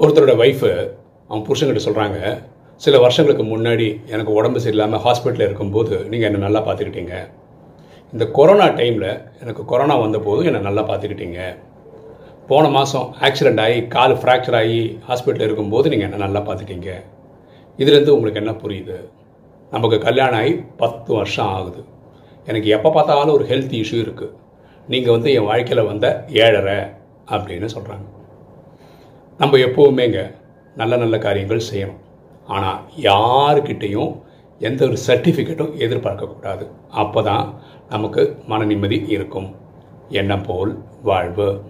ஒருத்தரோட ஒய்ஃபு அவன் புருஷன்கிட்ட சொல்கிறாங்க சில வருஷங்களுக்கு முன்னாடி எனக்கு உடம்பு சரியில்லாமல் ஹாஸ்பிட்டலில் இருக்கும்போது நீங்கள் என்னை நல்லா பார்த்துக்கிட்டீங்க. இந்த கொரோனா டைமில் எனக்கு கொரோனா வந்தபோது என்னை நல்லா பார்த்துக்கிட்டீங்க. போன மாதம் ஆக்சிடெண்ட் ஆகி கால் ஃப்ராக்சர் ஆகி ஹாஸ்பிட்டலில் இருக்கும்போது நீங்கள் என்ன நல்லா பார்த்துட்டீங்க இதுலேருந்து உங்களுக்கு என்ன புரியுது? நமக்கு கல்யாணம் ஆகி பத்து வருஷம் ஆகுது. எனக்கு எப்போ பார்த்தாலும் ஒரு ஹெல்த் இஷ்யூ இருக்குது நீங்கள் வந்து என் வாழ்க்கையில் வந்த ஏழரை அப்படின்னு சொல்கிறாங்க நம்ம எப்போவுமேங்க நல்ல நல்ல காரியங்கள் செய்யணும். ஆனால் யாருக்கிட்டேயும் எந்த ஒரு சர்டிஃபிகேட்டும் எதிர்பார்க்கக்கூடாது அப்போ தான் நமக்கு மன நிம்மதி இருக்கும். எண்ணம் போல் வாழ்வு.